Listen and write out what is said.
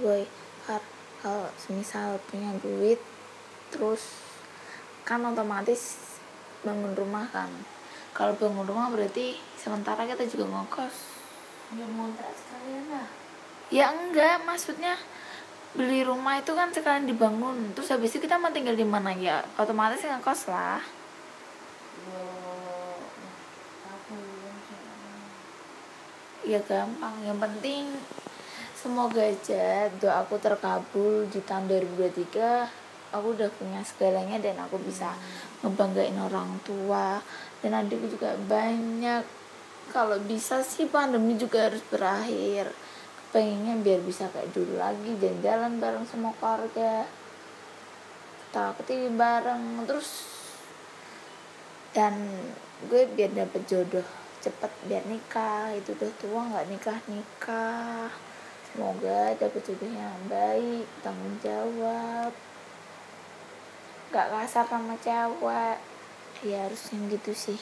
boy. Kalau semisal punya duit terus kan otomatis bangun rumah kan. Kalau bangun rumah berarti sementara kita juga ngokos ya ngontrak sekalian lah. Ya enggak. Maksudnya beli rumah itu kan sekalian dibangun. Terus habis itu kita mau tinggal di mana? Ya otomatis ngekos lah. Ya gampang. Yang penting semoga aja doa aku terkabul di tahun 2023 aku udah punya segalanya dan aku bisa ngebanggain orang tua. Dan adikku juga banyak. Kalau bisa sih pandemi juga harus berakhir. Pengennya biar bisa kayak dulu lagi jalan-jalan bareng sama keluarga. Ketawa ketiwi bareng terus. Dan gue biar dapet jodoh cepet biar nikah. Itu udah tua nggak nikah nikah semoga dapet jodoh yang baik tanggung jawab. Nggak kasar sama cewek. Ya harusnya gitu sih